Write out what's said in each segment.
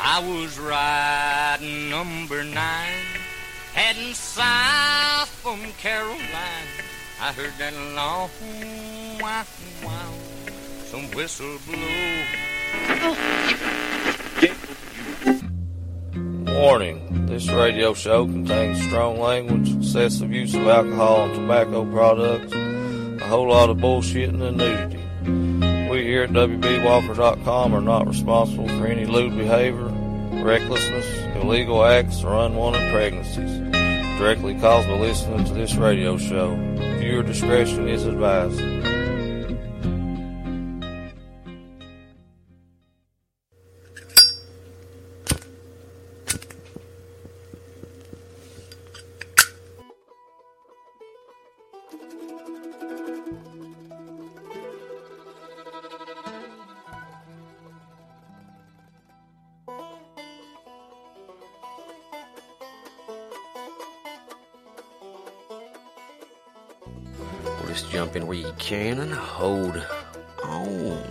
I was riding number nine, heading south from Caroline. I heard that long wow wow, some whistle blow. Warning this radio show contains strong language, excessive use of alcohol and tobacco products, a whole lot of bullshitting and nudity. Here at WBWalker.com are not responsible for any lewd behavior, recklessness, illegal acts, or unwanted pregnancies directly caused by listening to this radio show. Viewer discretion is advised. And hold on.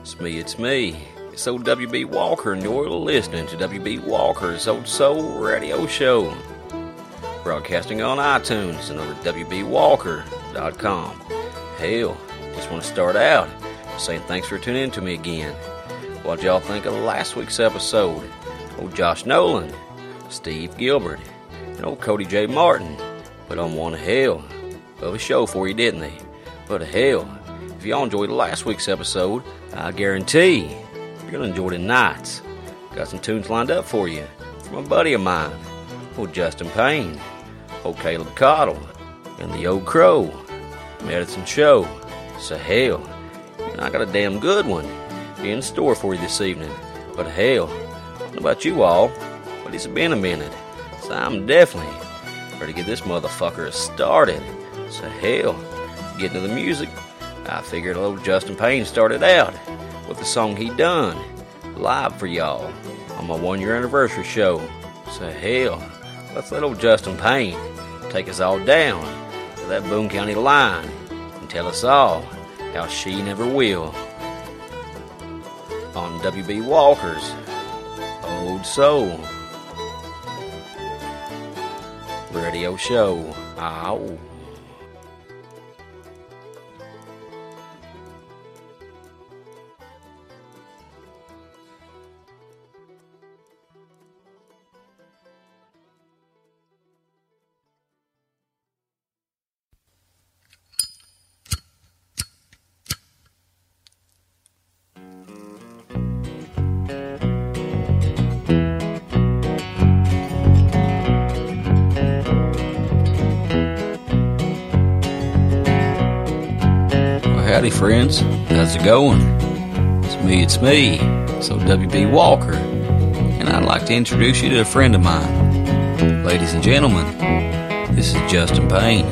It's me, it's me. It's old WB Walker, and you're listening to WB Walker's Old Soul Radio Show. Broadcasting on iTunes and over at WBWalker.com. Hell, just want to start out saying thanks for tuning in to me again. What y'all think of last week's episode? Old Josh Nolan, Steve Gilbert, and old Cody J. Martin put on one hell of a show for you, didn't they? But hell, if y'all enjoyed last week's episode, I guarantee you're gonna enjoy tonight's. Got some tunes lined up for you from a buddy of mine, old Justin Payne, old Caleb Caudle, and the old Crow, Medicine Show. So hell, I got a damn good one in store for you this evening. But hell, know about you all, but it's been a minute, so I'm definitely ready to get this motherfucker started. So hell, getting to the music, I figured old Justin Payne started out with the song he done live for y'all on my one year anniversary show. So hell, let's let old Justin Payne take us all down to that Boone County line and tell us all how she never will. On WB Walker's Old Soul Radio Show. Ow. Going? It's me, it's me. So, WB Walker. And I'd like to introduce you to a friend of mine. Ladies and gentlemen, this is Justin Payne.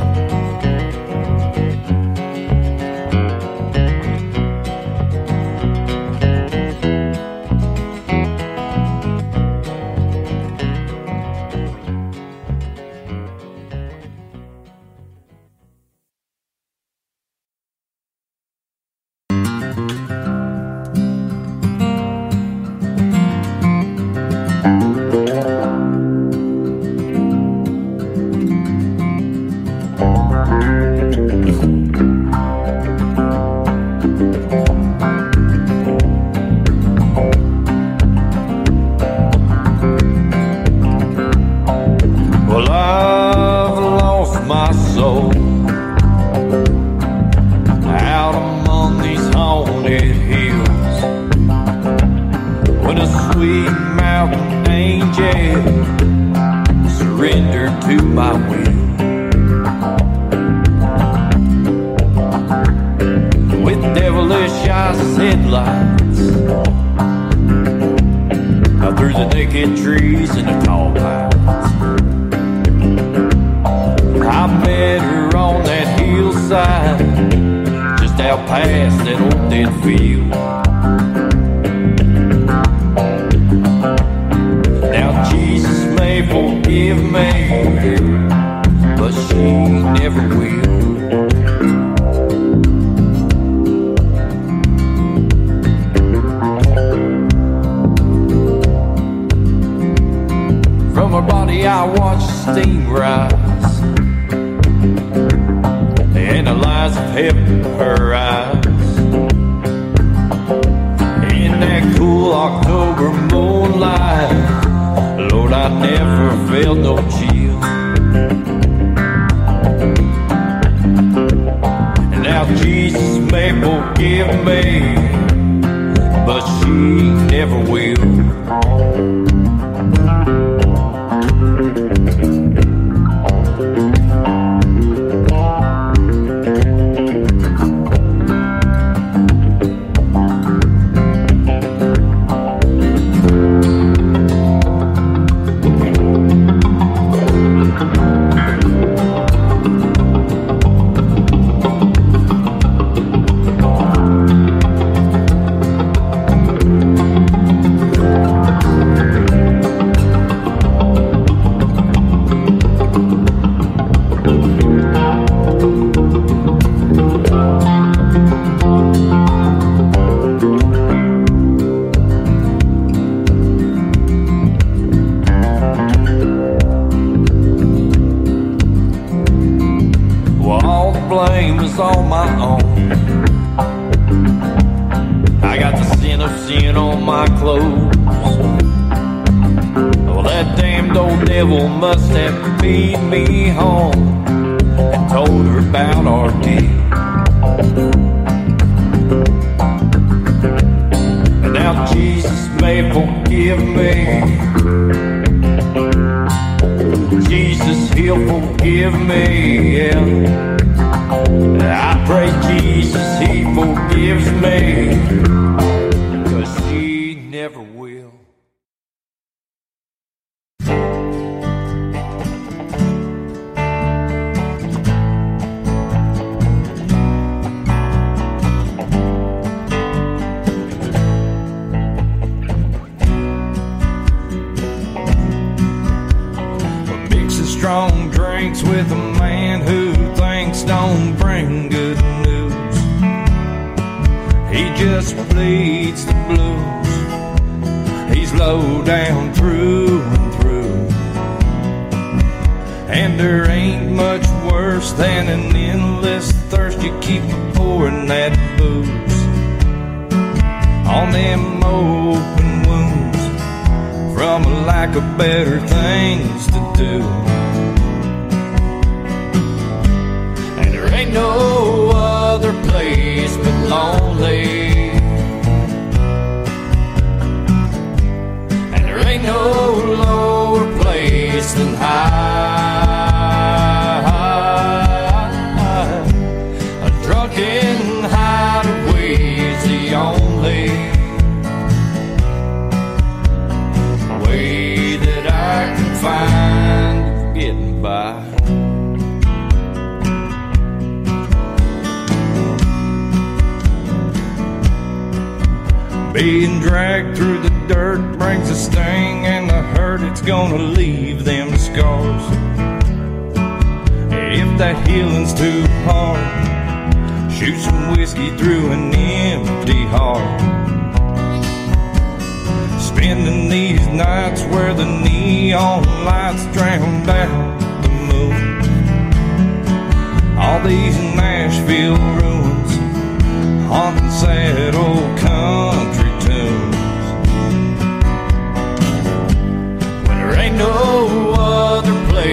grass. And the lies of heaven her eyes. In that cool October moonlight, Lord, I never felt no chill. Now Jesus may forgive me, but she never will. forgive me. Jesus, he'll forgive me. Yeah. I pray Jesus, he forgives me.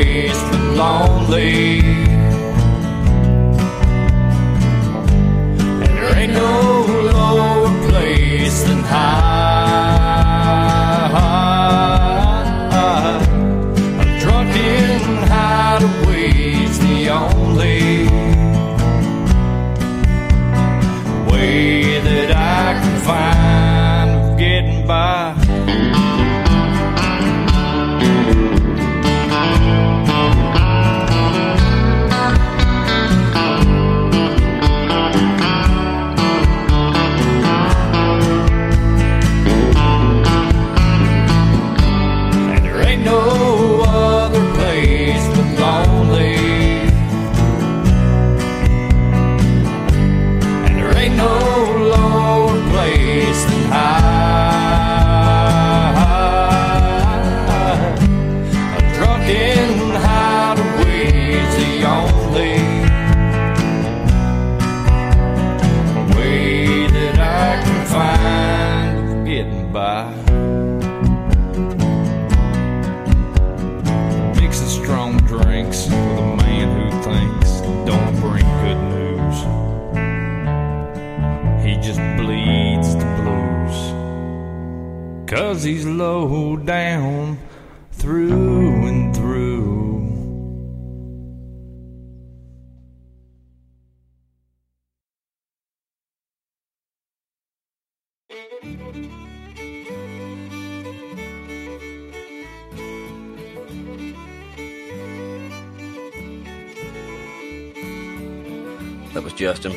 always been lonely.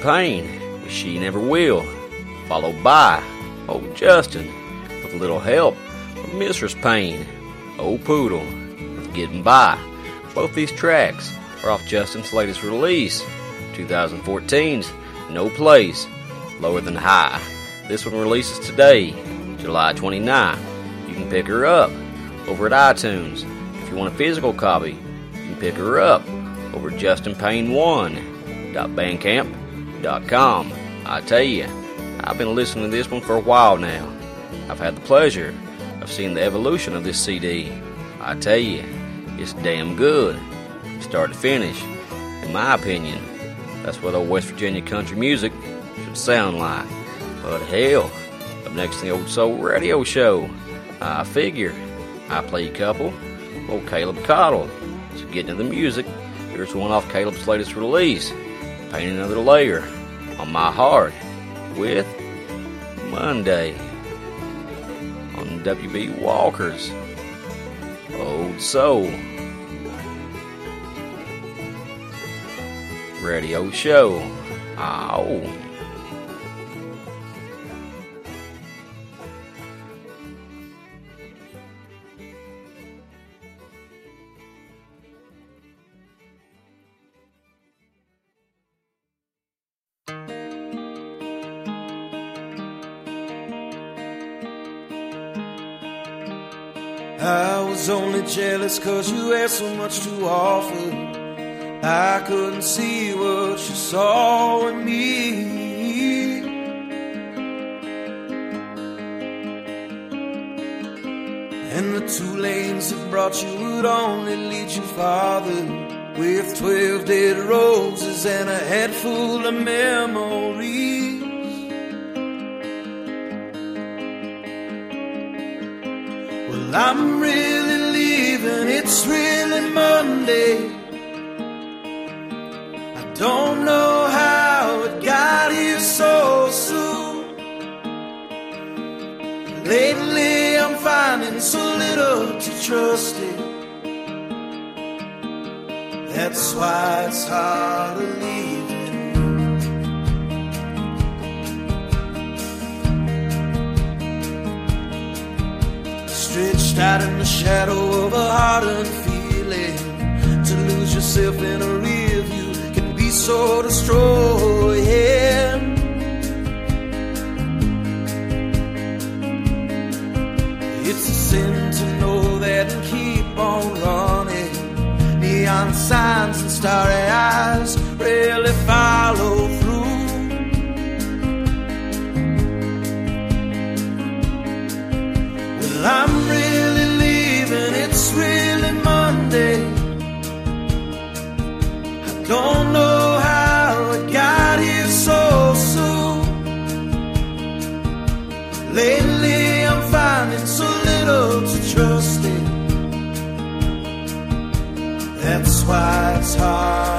pain, but she never will, followed by old Justin, with a little help from Mistress Pain. old Poodle, with Getting By. Both these tracks are off Justin's latest release, 2014's No Place Lower Than High. This one releases today, July 29. You can pick her up over at iTunes. If you want a physical copy, you can pick her up over at JustinPayne1.bandcamp.com Music.com. I tell you, I've been listening to this one for a while now. I've had the pleasure of seeing the evolution of this CD. I tell you, it's damn good, start to finish. In my opinion, that's what old West Virginia country music should sound like. But hell, up next in the old soul radio show, I figure I play a couple. Old Caleb Caudle. So getting to the music, here's one off Caleb's latest release, Paint Another Layer on my heart with Monday on WB Walker's Old Soul Radio Show. Ow. Jealous cause you had so much to offer. I couldn't see what you saw in me. And the two lanes that brought you would only lead you farther. With twelve dead roses and a head full of memories. Well, I'm really it's really Monday. I don't know how it got here so soon. Lately, I'm finding so little to trust in. That's why it's hard to leave. Out in the shadow of a hardened feeling. To lose yourself in a rear view can be so destroying. It's a sin to know that and keep on running. Neon signs and starry eyes really follow don't know how it got here so soon. Lately, I'm finding so little to trust in. That's why it's hard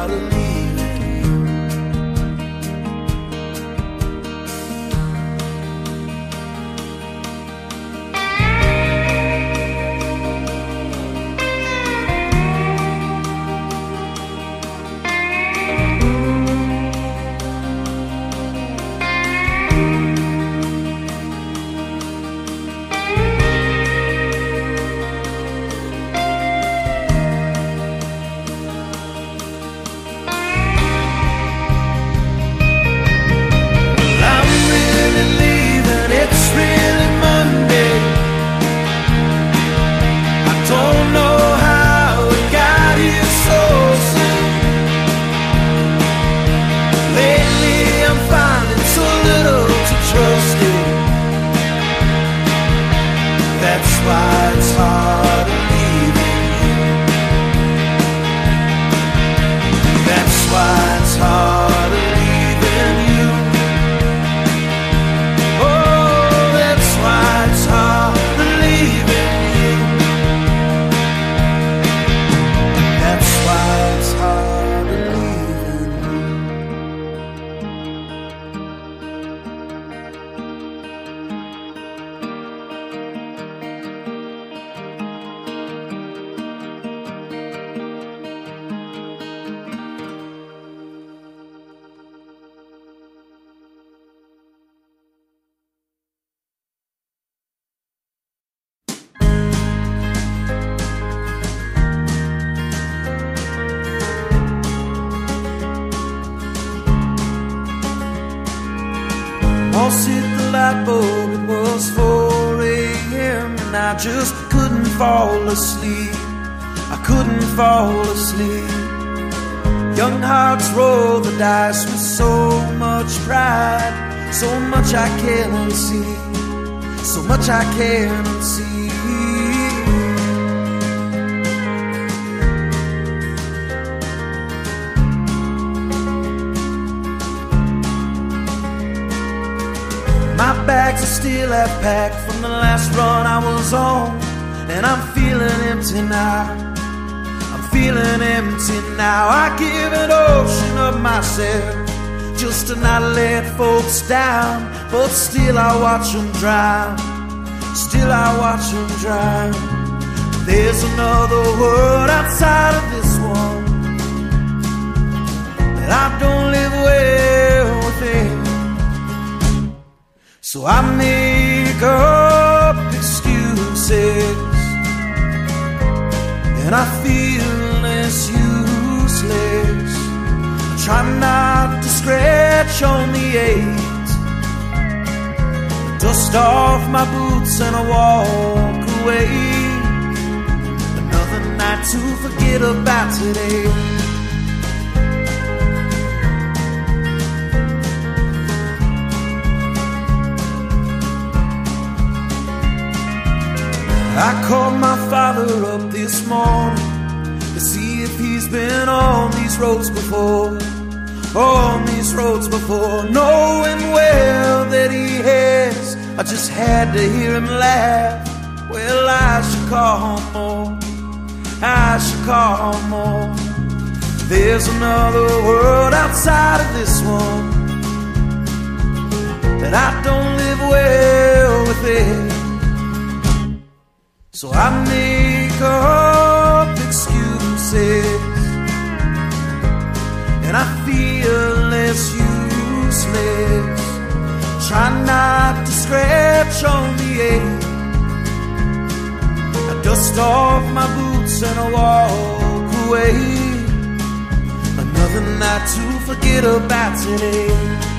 I just couldn't fall asleep. I couldn't fall asleep. Young hearts roll the dice with so much pride, so much I cannot see, so much I cannot see. My bags are still half packed from the last run I was on, and I'm feeling empty now. I'm feeling empty now. I give an ocean of myself just to not let folks down, but still I watch them drown. Still I watch them drown. There's another world outside of this one that I don't live well within. So I make up excuses and I feel less useless. I try not to scratch on the eight, dust off my boots and I walk away. Another night to forget about today. I called my father up this morning to see if he's been on these roads before. On these roads before, knowing well that he has. I just had to hear him laugh. Well, I should call more. I should call more. There's another world outside of this one that I don't live well with it. So I make up excuses and I feel less useless. Try not to scratch on the edge. I dust off my boots and I walk away. Another night to forget about today.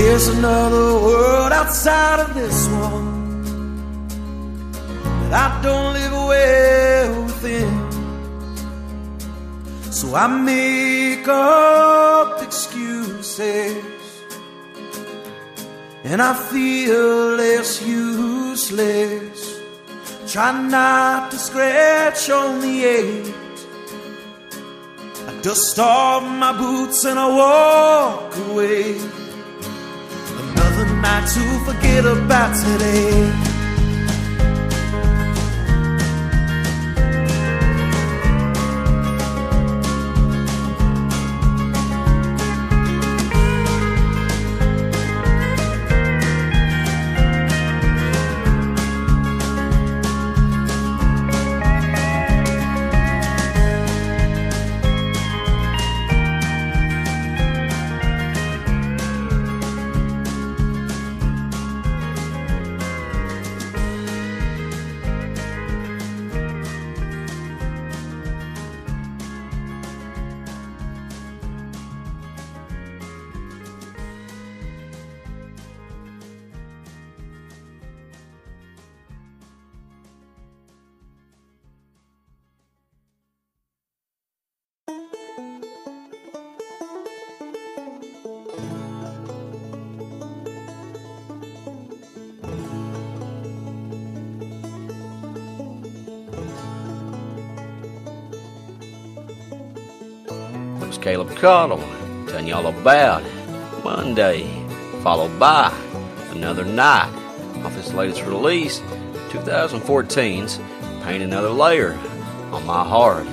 There's another world outside of this one that I don't live well within. So I make up excuses and I feel less useless. Try not to scratch on the eight. I dust off my boots and I walk away night to forget about today. Was Caleb Caudle telling y'all about Monday, followed by Another Night off his latest release, 2014's Paint Another Layer on My Heart.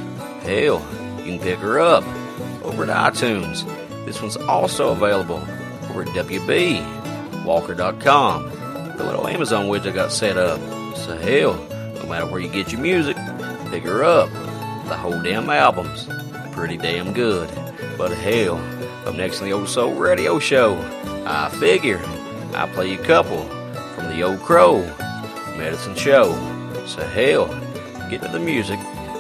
Hell, you can pick her up over at iTunes. This one's also available over at WBWalker.com. The little Amazon widget I got set up. So hell, no matter where you get your music, pick her up. The whole damn album's pretty damn good. But hell, up next on the Old Soul Radio Show, I figure I play a couple from the Old Crow Medicine Show. So hell, get to the music.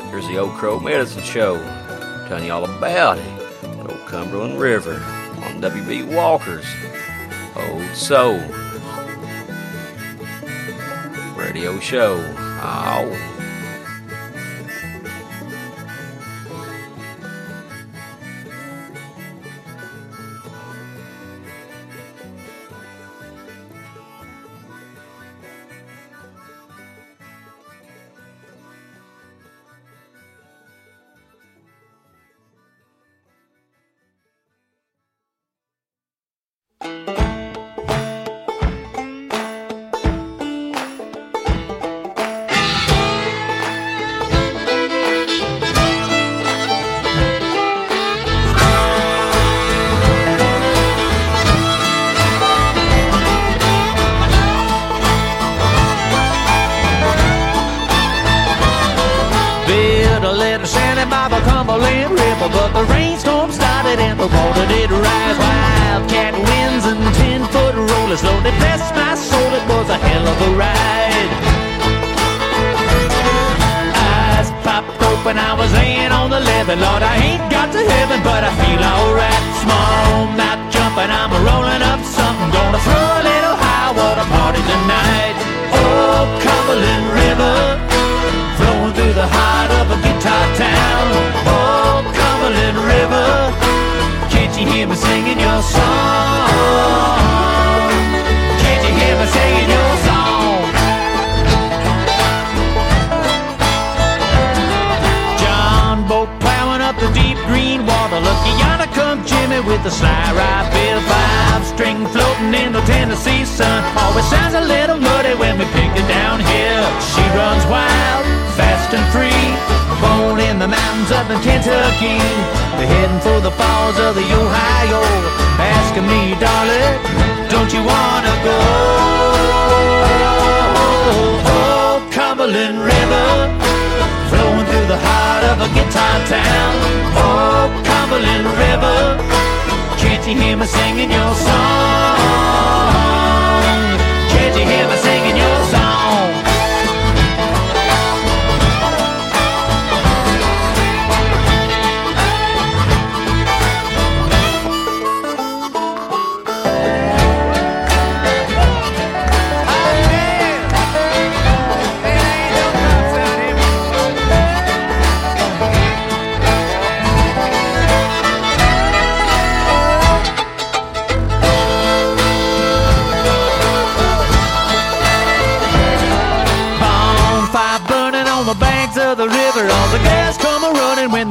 Here's the Old Crow Medicine Show. I'm telling you all about it. Old Cumberland River on W.B. Walker's Old Soul Radio Show. Oh. hear me singing your song? Can't you hear me singing your song? John Boat plowing up the deep green water. Lucky yonder come Jimmy with a sly ride bill five string floating in the Tennessee sun. Always sounds a little muddy when we pick it downhill. She runs wild, fast and free. Up southern Kentucky. They're heading for the falls of the Ohio, asking me, darling, don't you wanna go? Oh, Cumberland River, flowing through the heart of a guitar town. Oh, Cumberland River, can't you hear me singing your song? Can't you hear me singing your song?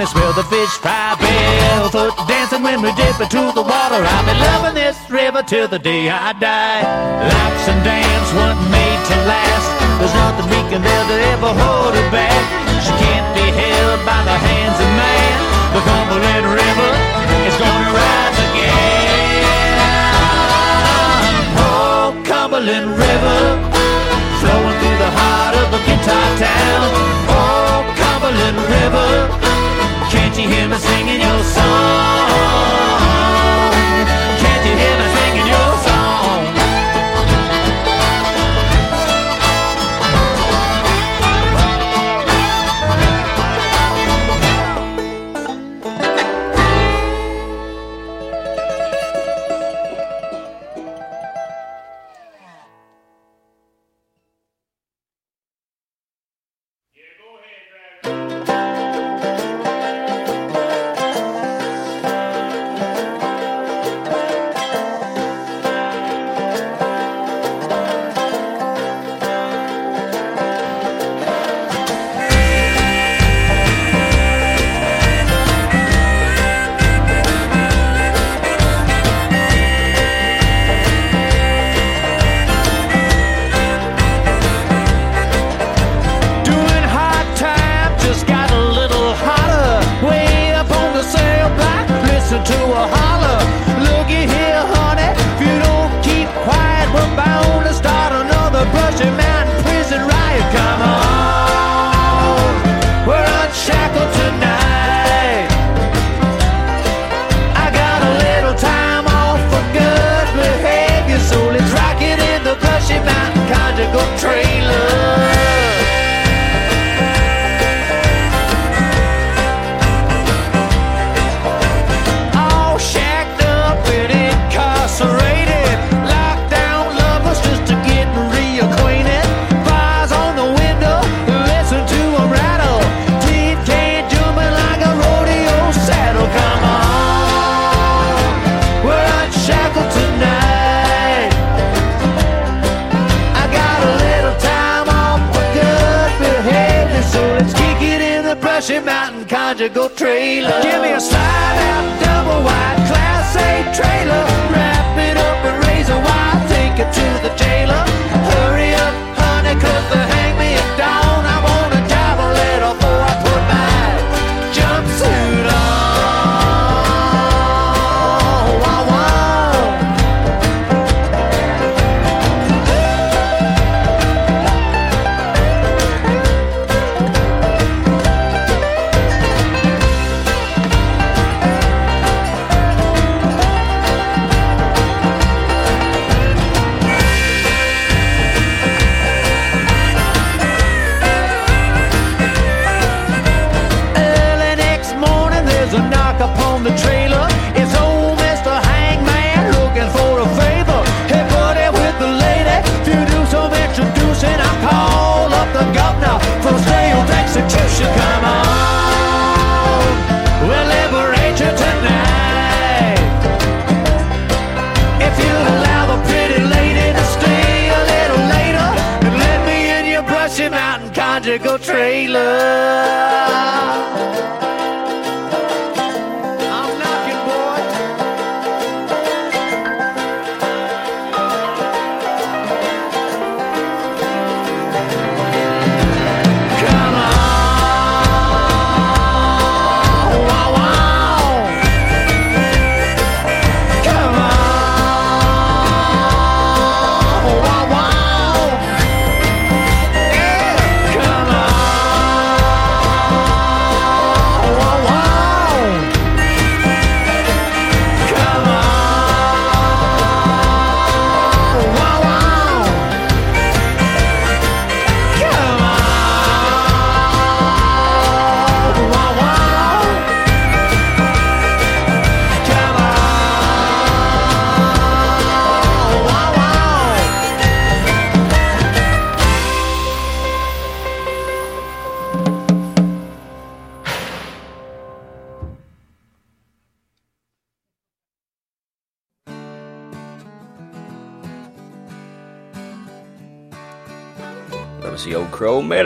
me smell the fish fry barefoot dancing when we dip into the water. I'll be loving this river till the day I die. Laps and dance weren't made to last. There's nothing we can do to ever hold her back. She can't be held by the hands of man. The Cumberland River is gonna rise again. Oh, Cumberland River, flowing through the heart of a guitar town. Oh, Cumberland River. Can't you hear me singing your song?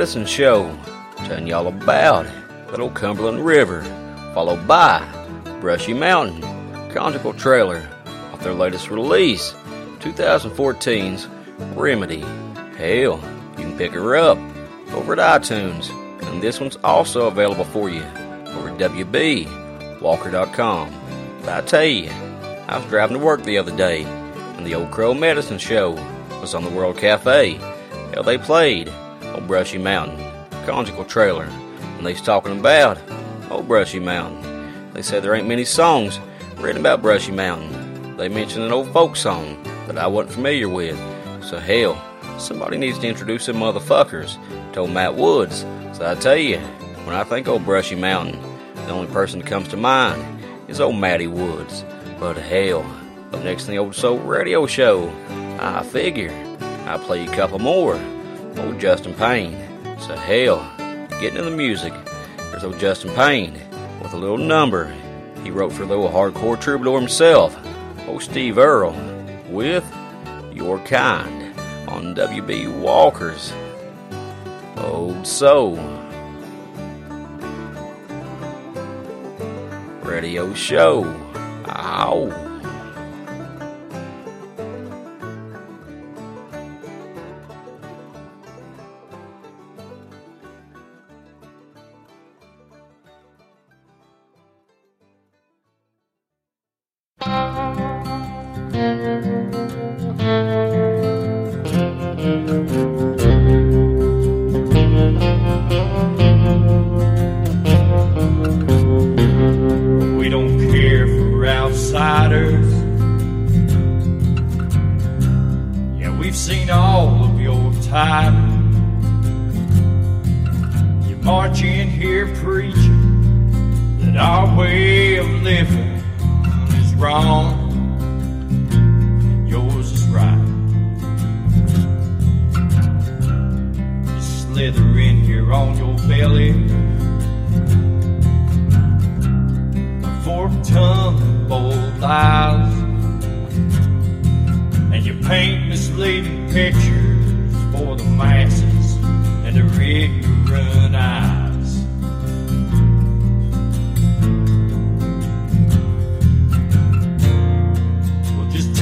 Medicine Show, telling y'all about old Cumberland River, followed by Brushy Mountain, conjugal trailer, off their latest release, 2014's Remedy. Hell, you can pick her up over at iTunes, and this one's also available for you over at WBWalker.com. But I tell you, I was driving to work the other day, and the Old Crow Medicine Show was on the World Cafe. Hell, they played Old Brushy Mountain, conjugal trailer, and they's talking about Old Brushy Mountain. They said there ain't many songs written about Brushy Mountain. They mentioned an old folk song that I wasn't familiar with. So hell, somebody needs to introduce them motherfuckers to old Matt Woods. So I tell you, when I think old Brushy Mountain, the only person that comes to mind is old Matty Woods. But hell, up next in the old soul radio show, I figure I'll play a couple more. Old Justin Payne. So hell, getting to the music. There's old Justin Payne with a little number he wrote for the old hardcore troubadour himself, old Steve Earle, with Your Kind on WB Walker's Old Soul Radio Show. Ow.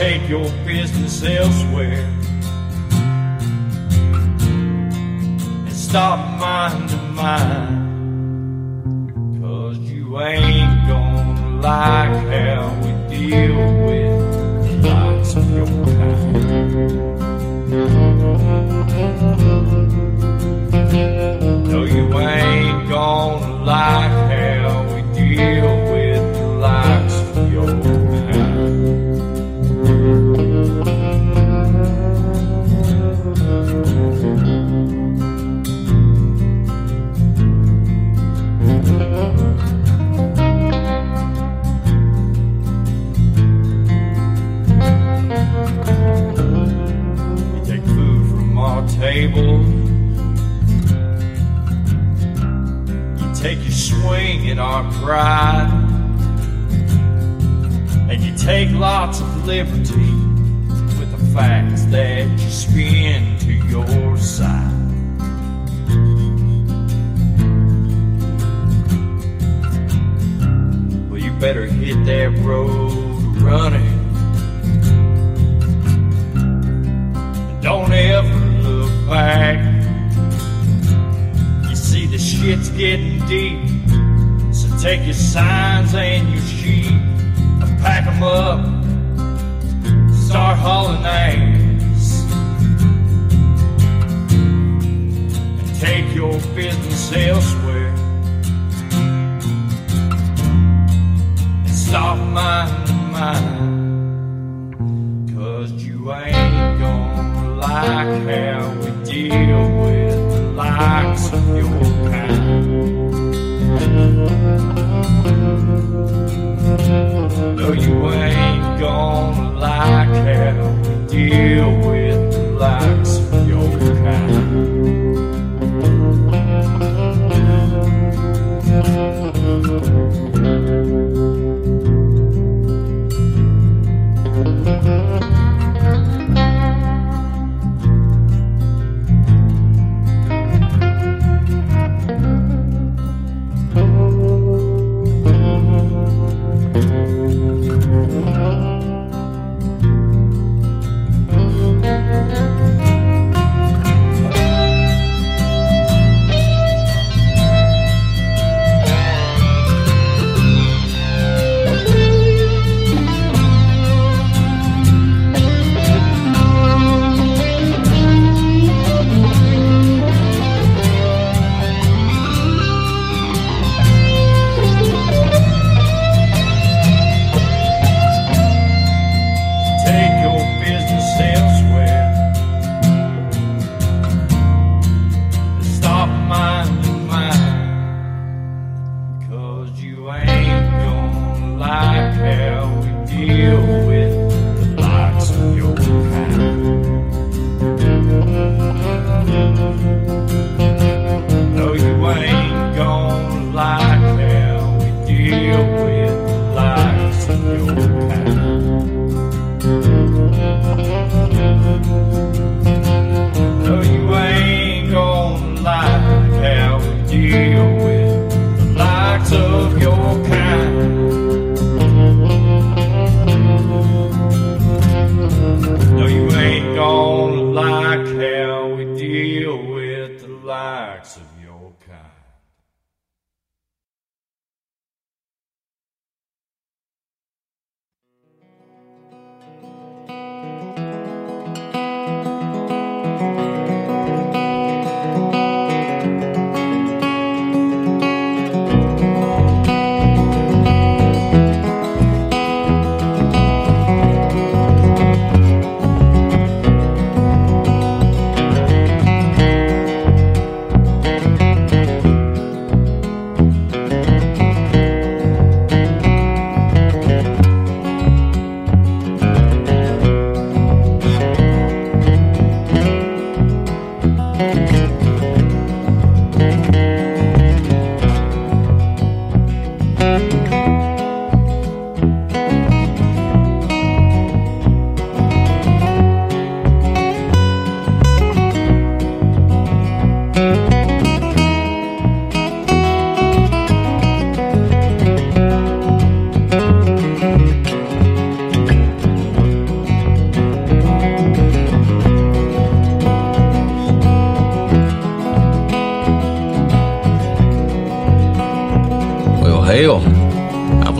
Take your business elsewhere and stop minding mine. Cause you ain't gonna like how we deal with the likes of your kind. No, you ain't gonna like how we deal with the likes of your swing in our pride. And you take lots of liberty with the facts that you spin to your side. Well, you better hit that road running. Don't ever look back. You see, the shit's getting deep. Take your signs and your sheep and pack 'em up. Start hauling ass. And take your business elsewhere. And stop minding mine. Cause you ain't gonna like how we deal with the likes of your kind. You ain't gonna like how we deal with the likes of your kind.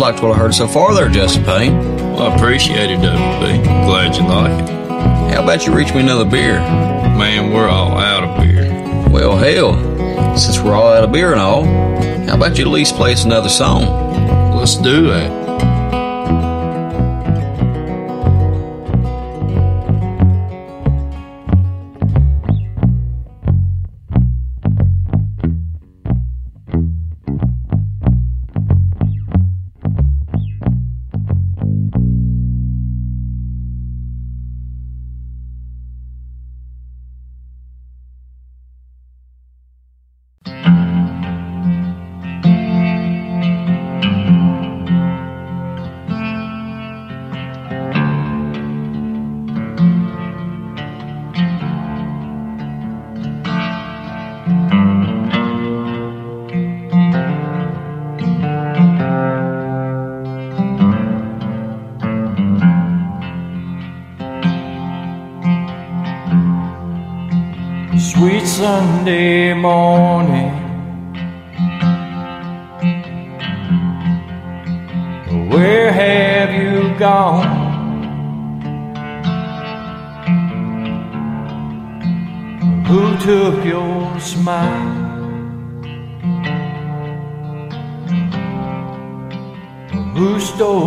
Liked what I heard so far there, Justin Payne. Well, I appreciate it, WB. Glad you like it. How about you reach me another beer? Man, we're all out of beer. Well, hell, since we're all out of beer and all, how about you at least play us another song? Let's do that.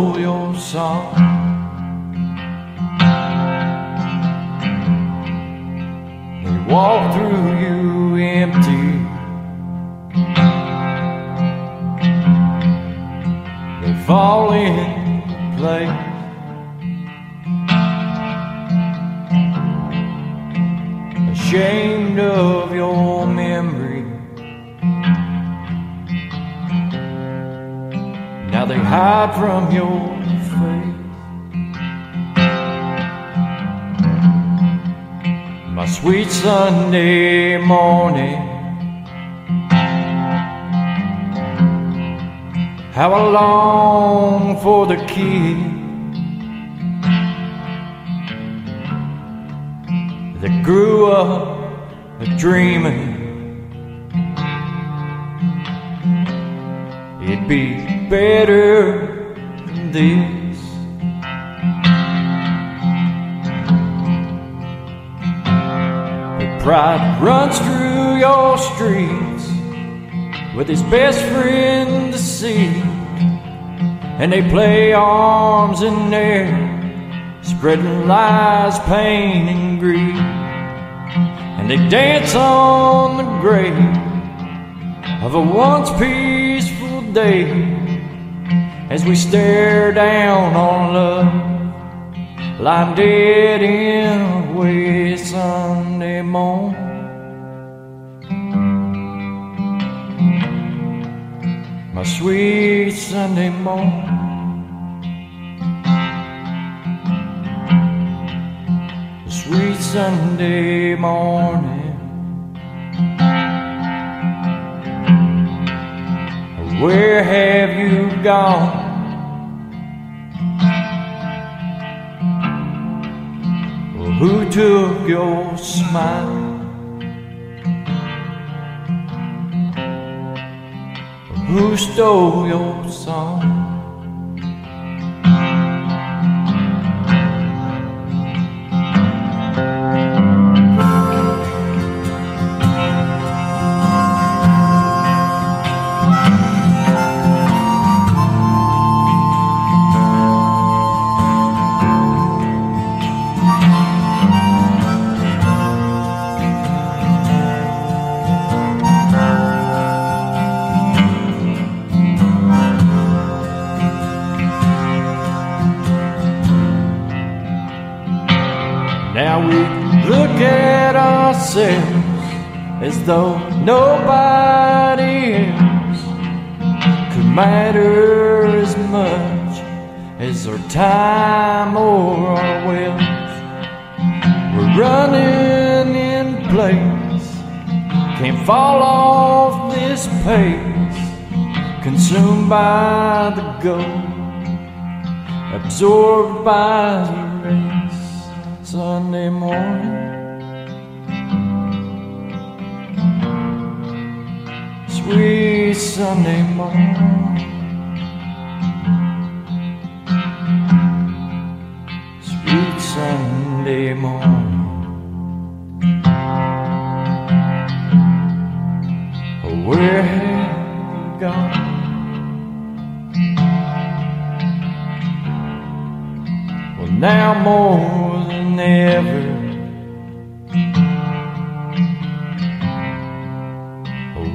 Stole your song? They walk through you empty. They fall in place. Ashamed of your they hide from your face. My sweet Sunday morning. How I long for the kid that grew up dreaming it'd be better than this. But pride runs through your streets with his best friend deceived, and they play arms in air, spreading lies, pain, and greed, and they dance on the grave of a once peaceful day as we stare down on love, lying dead in a Sunday morning. My sweet Sunday morning. Sweet Sunday morning. Where have you gone? Who took your smile? Who stole your song? Our time or our wealth. We're running in place, can't fall off this pace, consumed by the goal, absorbed by the race. Sunday morning. Sweet Sunday morning. Morning. Where have you gone? Well, now more than ever.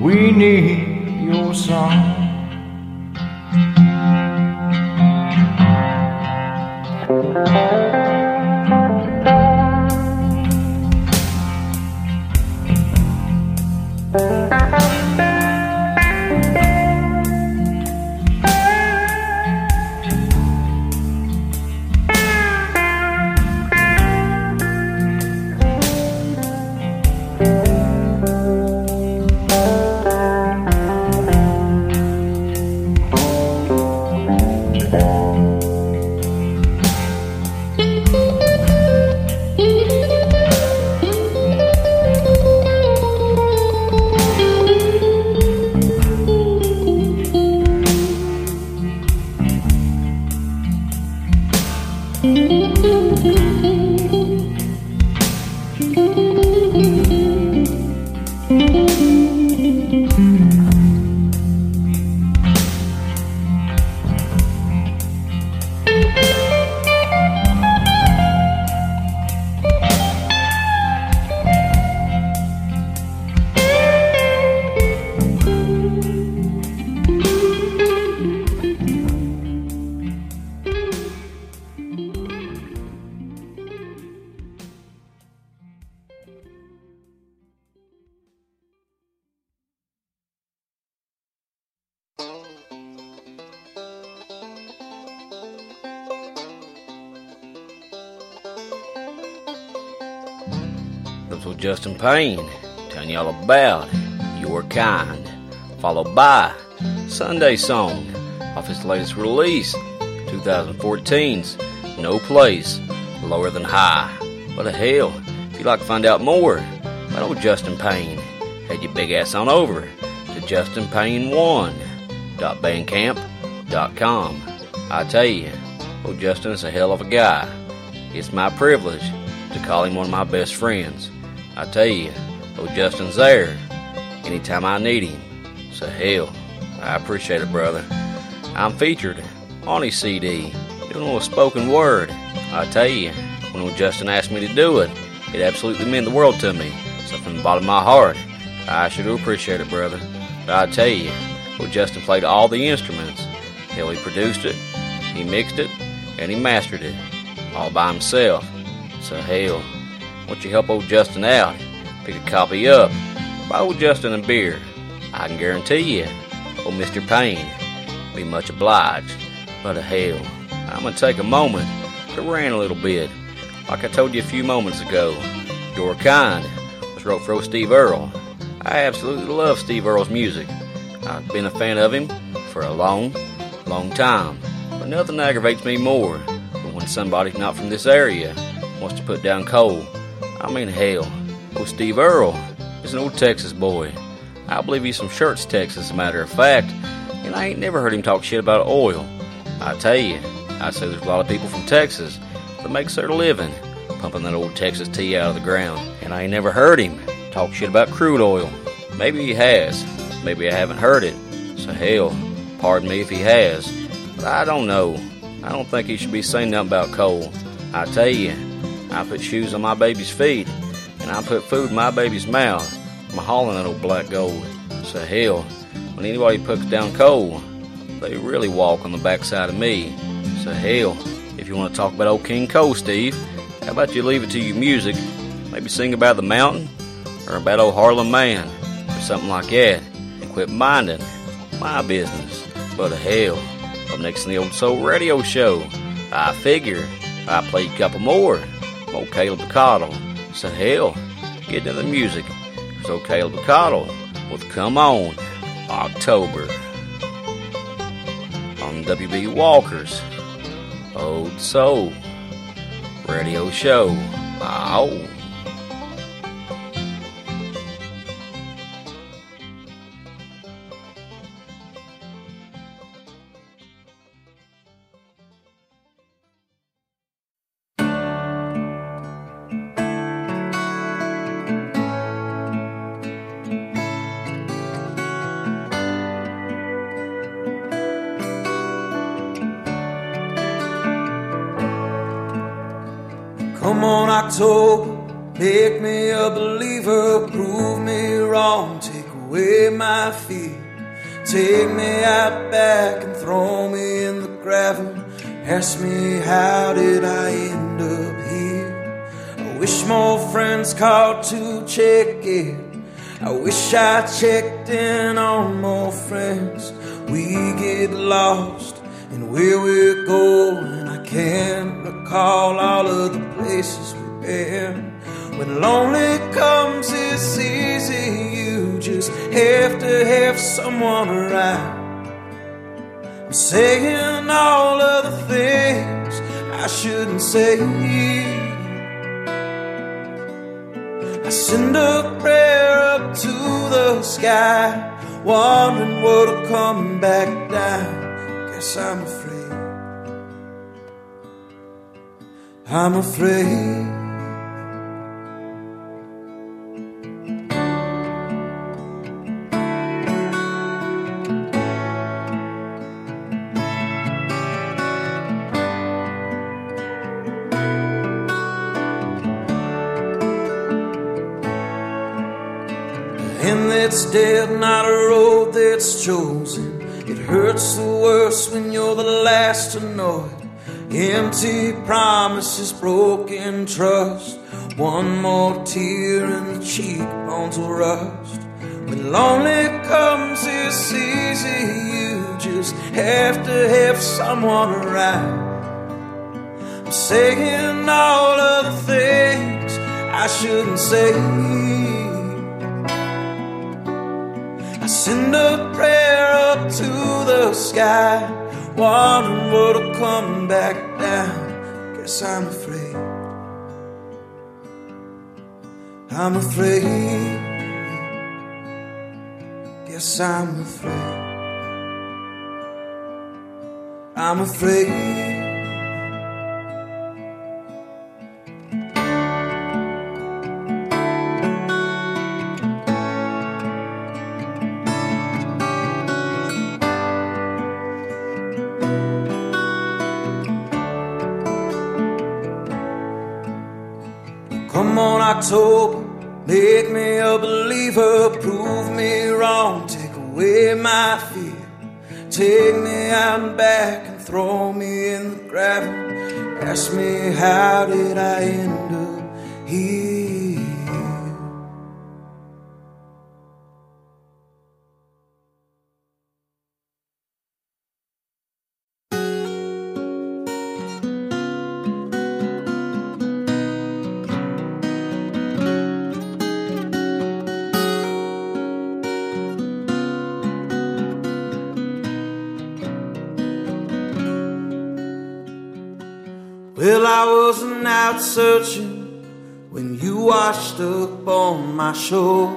We need your song. Payne telling you all about Your Kind, followed by Sunday Song off his latest release, 2014's No Place Lower Than High. But a hell, if you'd like to find out more about old Justin Payne, head your big ass on over to justinpayne1.bandcamp.com. I tell you, old Justin is a hell of a guy. It's my privilege to call him one of my best friends. I tell you, old Justin's there anytime I need him. So hell, I appreciate it, brother. I'm featured on his CD, doing a little spoken word. I tell you, when old Justin asked me to do it, it absolutely meant the world to me. So from the bottom of my heart, I sure do appreciate it, brother. But I tell you, old Justin played all the instruments. Hell, he produced it, he mixed it, and he mastered it, all by himself. So hell, won't you help old Justin out? Pick a copy up. Buy old Justin a beer. I can guarantee you, old Mr. Payne be much obliged. But uh, hell, I'm gonna take a moment to rant a little bit. Like I told you a few moments ago, Your Kind was wrote for Steve Earle. I absolutely love Steve Earle's music. I've been a fan of him for a long, long time. But nothing aggravates me more than when somebody not from this area wants to put down coal. I mean, hell, old Steve Earle is an old Texas boy. I believe he's from Schertz, Texas, as a matter of fact, and I ain't never heard him talk shit about oil. I tell you, I say there's a lot of people from Texas that makes their living pumping that old Texas tea out of the ground, and I ain't never heard him talk shit about crude oil. Maybe he has, maybe I haven't heard it, so hell, pardon me if he has, but I don't know. I don't think he should be saying nothing about coal. I tell you, I put shoes on my baby's feet, and I put food in my baby's mouth. I'm hauling that old black gold. So hell, when anybody puts down coal, they really walk on the backside of me. So hell, if you want to talk about old King Cole, Steve, how about you leave it to your music? Maybe sing about the mountain, or about old Harlan Man, or something like that, and quit minding my business. But hell, up next in the old soul radio show, I figure I play a couple more. Old Caleb Caudle. said, hell, get into the music. So Caleb Caudle with Come On October on WB Walker's Old Soul Radio Show. Ow. On, October, make me a believer, prove me wrong, take away my fear. Take me out back and throw me in the gravel. Ask me, how did I end up here? I wish more friends called to check it. I wish I checked in on more friends. We get lost in where we're going. I can't recall all of the places When lonely comes, it's easy. You just have to have someone around. I'm saying all of the things I shouldn't say. I send a prayer up to the sky, wondering what'll come back down. Guess I'm afraid. I'm afraid. Dead, not a road that's chosen. It hurts the worst when you're the last to know it. Empty promises, broken trust. One more tear and the cheekbones will rust. When lonely comes, it's easy. You just have to have someone around. I'm saying all of the things I shouldn't say. I send a prayer up to the sky, wondering what'll come back down. Guess I'm afraid. I'm afraid. Guess I'm afraid. I'm afraid. October, make me a believer, prove me wrong, take away my fear. Take me out back and throw me in the gravel. Ask me, how did I end up here? Searching when you washed up on my shore.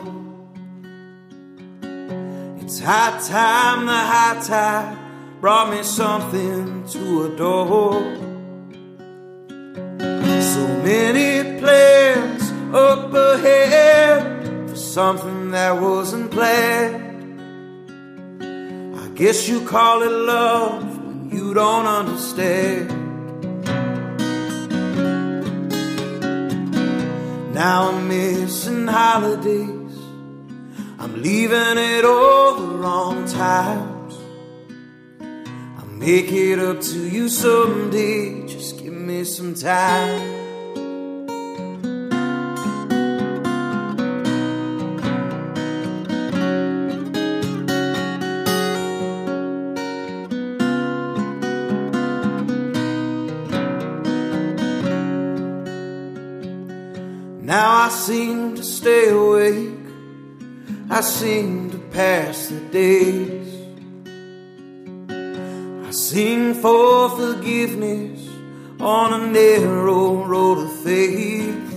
It's high time the high tide brought me something to adore. So many plans up ahead for something that wasn't planned. I guess you call it love when you don't understand. Now I'm missing holidays. I'm leaving it all the wrong times. I'll make it up to you someday. Just give me some time. Seem to stay awake. I seem to pass the days. I sing for forgiveness on a narrow road of faith.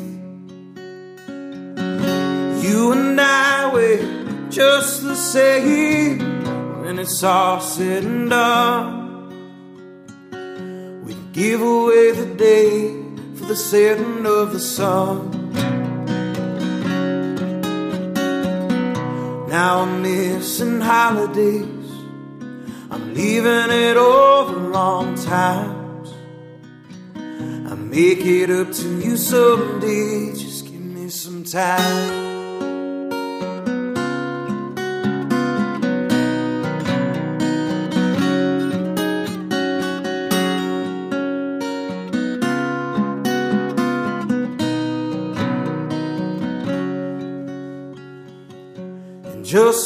You and I were just the same when it's all said and done. We'd give away the day for the setting of the sun. Now I'm missing holidays. I'm leaving it the wrong times. I'm make it up to you someday. Just give me some time.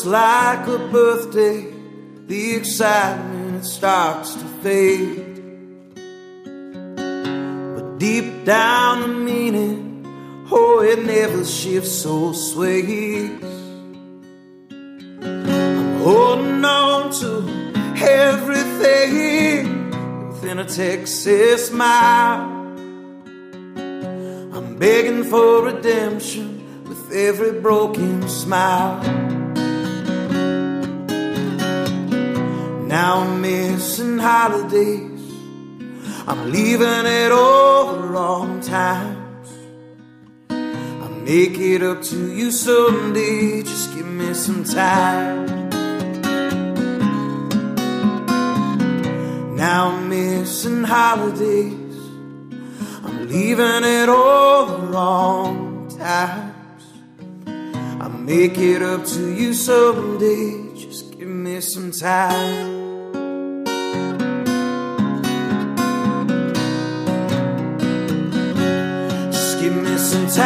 Like a birthday, the excitement it starts to fade. But deep down the meaning, oh, it never shifts or sways. I'm holding on to everything within a Texas mile. I'm begging for redemption with every broken smile. Now I'm missing holidays. I'm leaving it all the wrong times. I'll make it up to you someday. Just give me some time. Now I'm missing holidays. I'm leaving it all the wrong times. I'll make it up to you someday. Just give me some time. Looks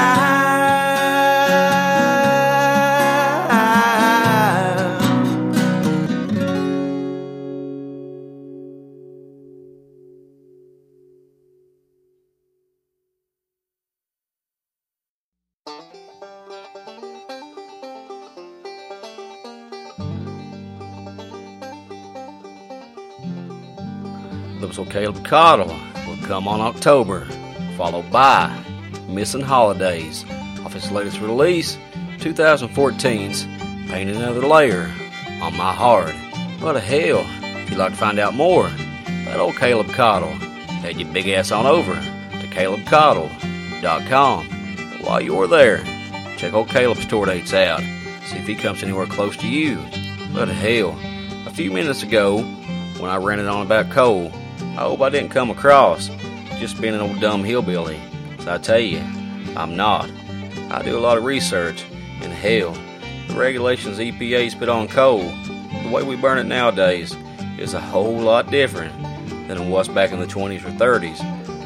like Caleb Caudle will come on October, followed by Missing Holidays off his latest release, 2014's Paint Another Layer on My Heart. What the hell? If you'd like to find out more about old Caleb Caudle, head your big ass on over to calebcaudle.com. While you're there, check old Caleb's tour dates out. See if he comes anywhere close to you. What the hell? A few minutes ago, when I ranted on about coal, I hope I didn't come across just being an old dumb hillbilly. So I tell you, I'm not. I do a lot of research, and hell, the regulations EPA's put on coal, the way we burn it nowadays, is a whole lot different than it was back in the 20s or 30s.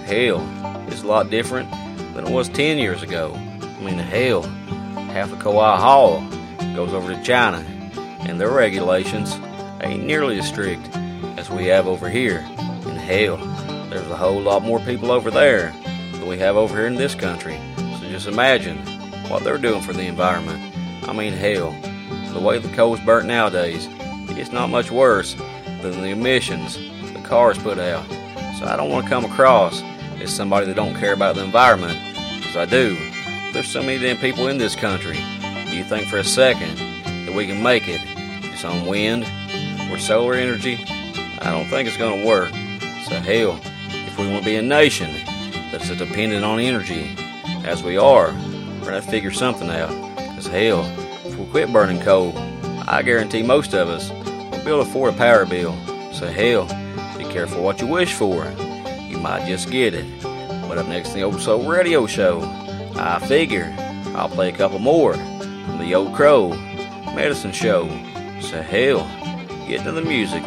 Hell, it's a lot different than it was 10 years ago. I mean, hell, half of Kauai Hall goes over to China, and their regulations ain't nearly as strict as we have over here. And hell, there's a whole lot more people over there than we have over here in this country. So just imagine what they're doing for the environment. I mean, hell, the way the coal's burnt nowadays, it's not much worse than the emissions the cars put out. So I don't want to come across as somebody that don't care about the environment, because I do. There's so many damn people in this country. Do you think for a second that we can make it just on wind or solar energy? I don't think it's going to work. So hell, if we want to be a nation that's dependent on energy, as we are, we're going to figure something out. Because hell, if we quit burning coal, I guarantee most of us will be able to afford a power bill. So hell, be careful what you wish for. You might just get it. But up next in the Old Soul Radio Show, I figure I'll play a couple more from the Old Crow Medicine Show. So hell, get into the music.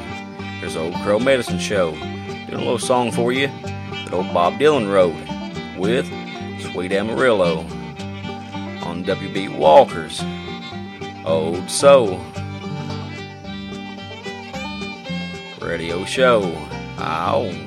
There's Old Crow Medicine Show. Doing a little song for you that old Bob Dylan wrote with Sweet Amarillo on WB Walker's Old Soul Radio Show. Ow.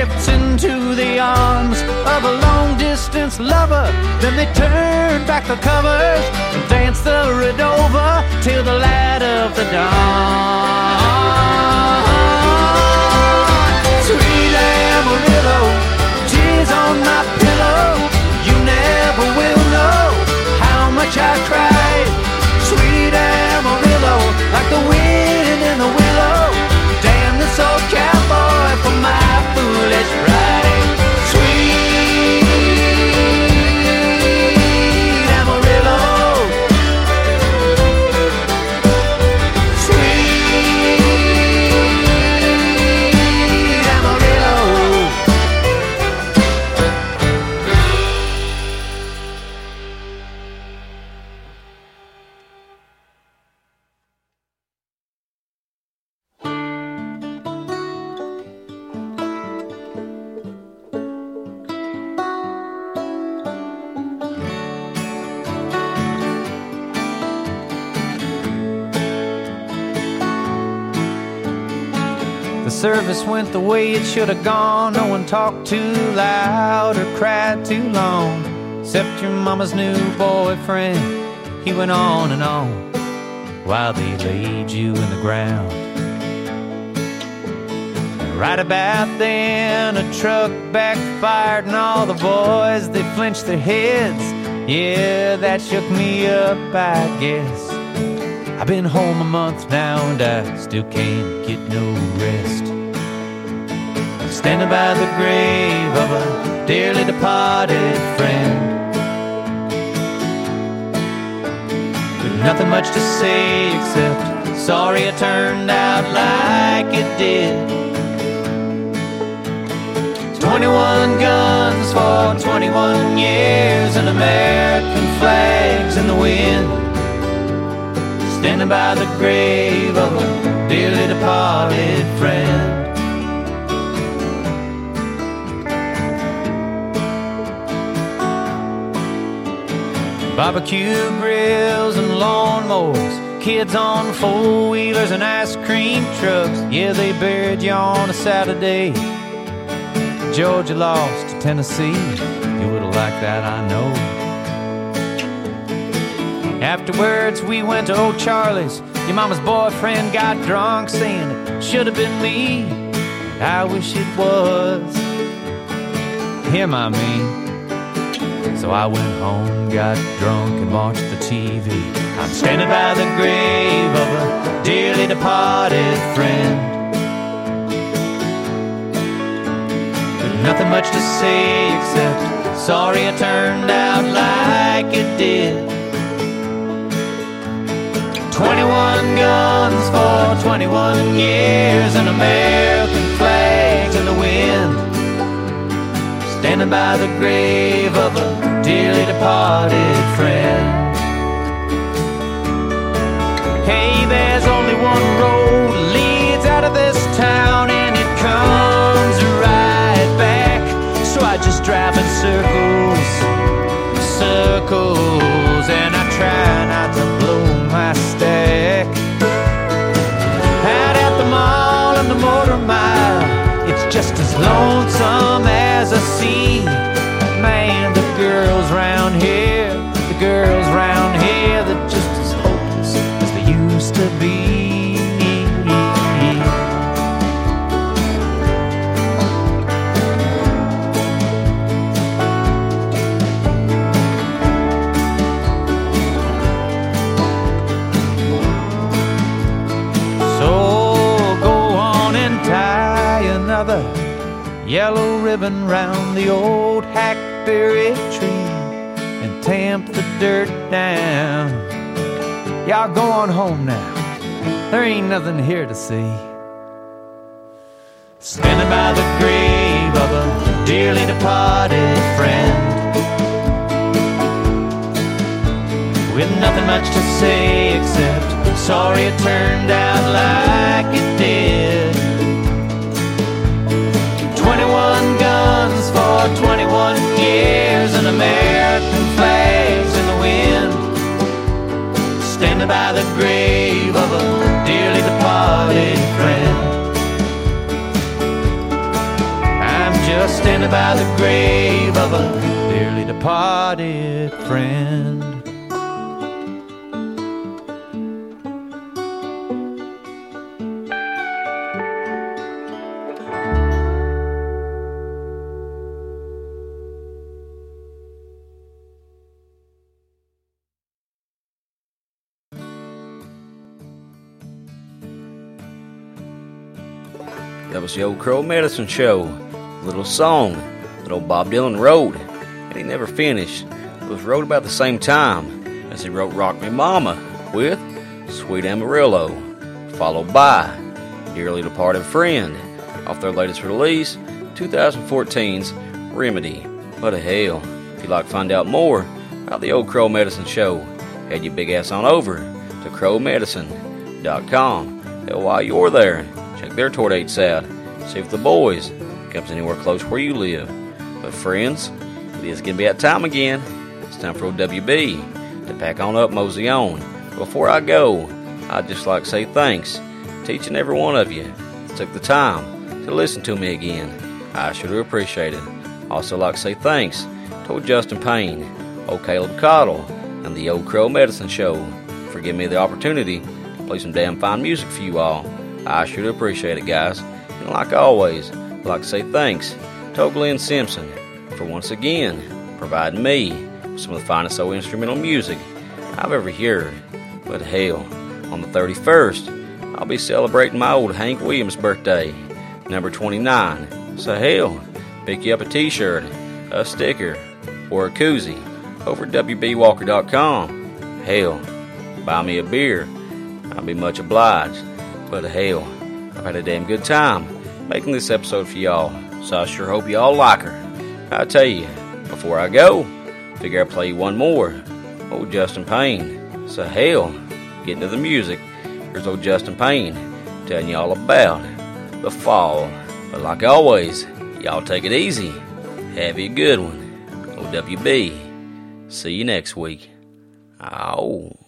Drifts into the arms of a long distance lover. Then they turn back the covers and dance the Redowa till the light of the dawn. Sweet Amarillo, tears on my pillow. You never will know how much I cried. Sweet Amarillo, like the wind in the willow. The way it should have gone. No one talked too loud or cried too long. Except your mama's new boyfriend. He went on and on while they laid you in the ground. Right about then, a truck backfired, and all the boys they flinched their heads. Yeah, that shook me up, I guess. I've been home a month now, and I still can't get no rest. Standing by the grave of a dearly departed friend. With nothing much to say except sorry it turned out like it did. 21 guns for 21 years and American flags in the wind. Standing by the grave of a dearly departed friend. Barbecue grills and lawnmowers, kids on four wheelers and ice cream trucks. Yeah, they buried you on a Saturday. Georgia lost to Tennessee. You would have liked that, I know. Afterwards, we went to Old Charlie's. Your mama's boyfriend got drunk, saying it should have been me. I wish it was him, I mean. So I went home, got drunk, and watched the TV. I'm standing by the grave of a dearly departed friend. With nothing much to say except sorry it turned out like it did. 21 guns for 21 years and American flags in the wind. Standing by the grave of a dearly departed friend. Hey, there's only one road leads out of this town, and it comes right back. So I just drive in circles, circles, and I try not to blow my stack. Out at the mall and the motor mile, it's just as lonesome as a sea girls round here, the girls round here, they're just as hopeless as they used to be. So go on and tie another yellow ribbon round the old tree and tamp the dirt down. Y'all go on home now. There ain't nothing here to see. Standing by the grave of a dearly departed friend. With nothing much to say except sorry it turned out like it did. Years and American flags in the wind. Standing by the grave of a dearly departed friend. I'm just standing by the grave of a dearly departed friend. Was the old Crow Medicine Show. Little song that old Bob Dylan wrote, and he never finished. It was wrote about the same time as he wrote Rock Me Mama with Sweet Amarillo, followed by Dearly Departed Friend off their latest release, 2014's Remedy. What a hell. If you'd like to find out more about the old Crow Medicine Show, head your big ass on over to crowmedicine.com. And while you're there, check their tour dates out. See if the boys comes anywhere close where you live. But friends, it is gonna be that time again. It's time for OWB to pack on up, mosey on. Before I go, I'd just like to say thanks to each and every one of you that took the time to listen to me again. I sure do appreciate it. Also like to say thanks to old Justin Payne, old Caleb Caudle, and the Old Crow Medicine Show for giving me the opportunity to play some damn fine music for you all. I sure do appreciate it, guys. Like always, I'd like to say thanks to Glenn Simpson for once again providing me with some of the finest old instrumental music I've ever heard. But hell, on the 31st, I'll be celebrating my old Hank Williams birthday, number 29. So hell, pick you up a t-shirt, a sticker, or a koozie over at WBWalker.com. Hell, buy me a beer. I'll be much obliged. But hell, I've had a damn good time making this episode for y'all, so I sure hope y'all like her. I tell you, before I go, figure I'd play you one more. Old Justin Payne. So hell, getting to the music, here's old Justin Payne telling you all about the fall. But like always, y'all take it easy. Have a good one. OWB. See you next week. Ow.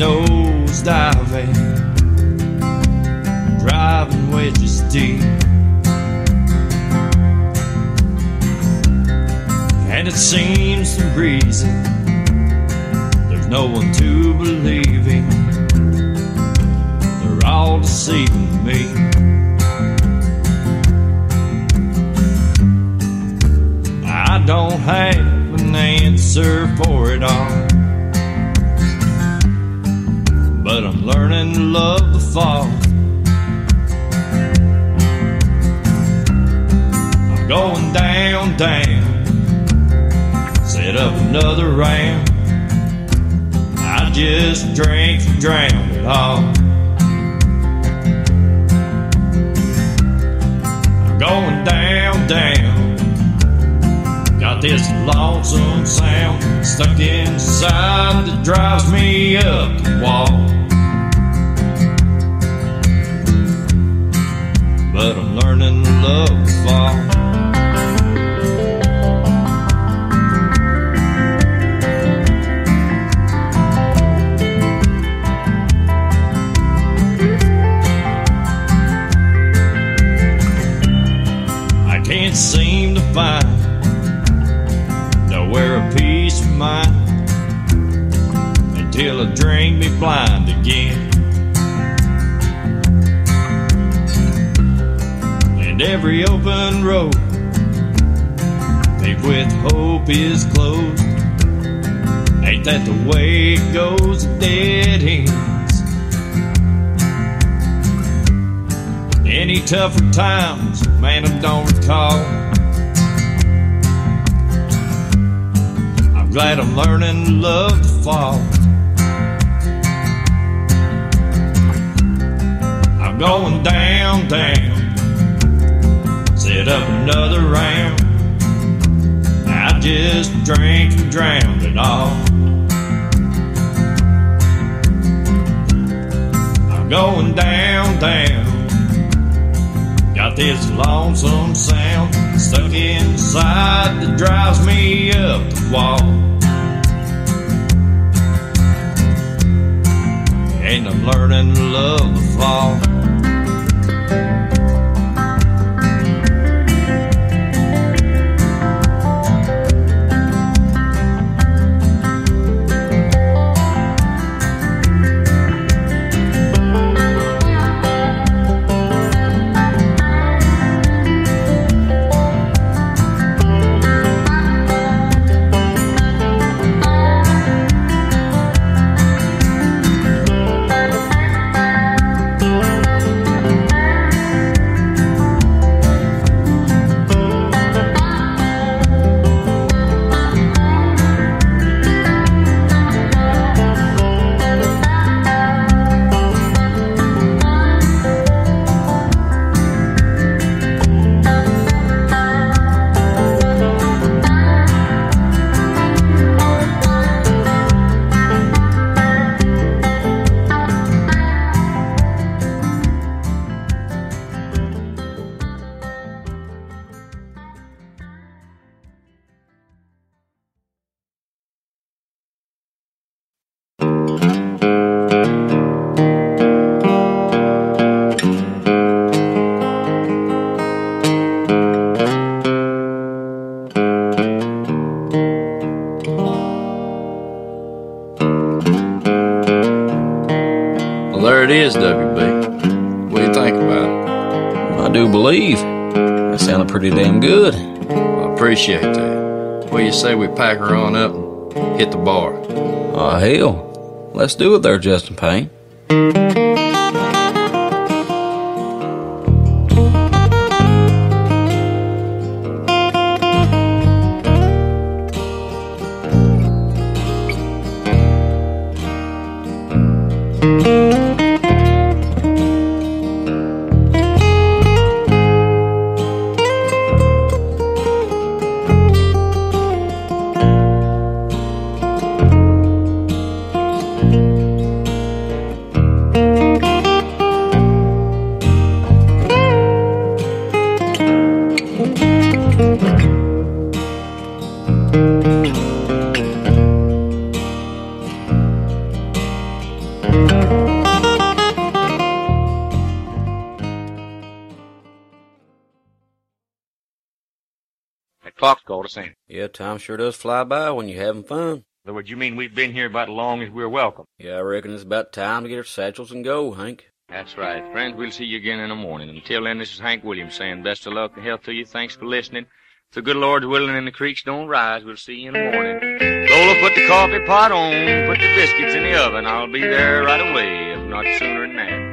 In diving, driving wedges deep. And it seems the reason there's no one to believe in. They're all deceiving me. I don't have an answer for it all. But I'm learning to love the fall. I'm going down, down. Set up another round. I just drank and drowned it all. I'm going down, down. Got this lonesome sound stuck inside that drives me up the wall. But I'm learning to love the fall. Tougher times, man, I don't recall. I'm glad I'm learning to love the fall. I'm going down, down. Set up another round. I just drank and drowned it all. I'm going down, down. Got this lonesome sound stuck inside that drives me up the wall. And I'm learning to love the fall. Pack her on up and hit the bar? Oh, hell. Let's do it there, Justin Payne. Yeah, time sure does fly by when you're having fun. In other words, you mean we've been here about as long as we're welcome? Yeah, I reckon it's about time to get our satchels and go, Hank. That's right. Friends, we'll see you again in the morning. Until then, this is Hank Williams saying best of luck and health to you. Thanks for listening. If the good Lord's willing and the creeks don't rise, we'll see you in the morning. Lola, put the coffee pot on, put the biscuits in the oven. I'll be there right away, if not sooner than that.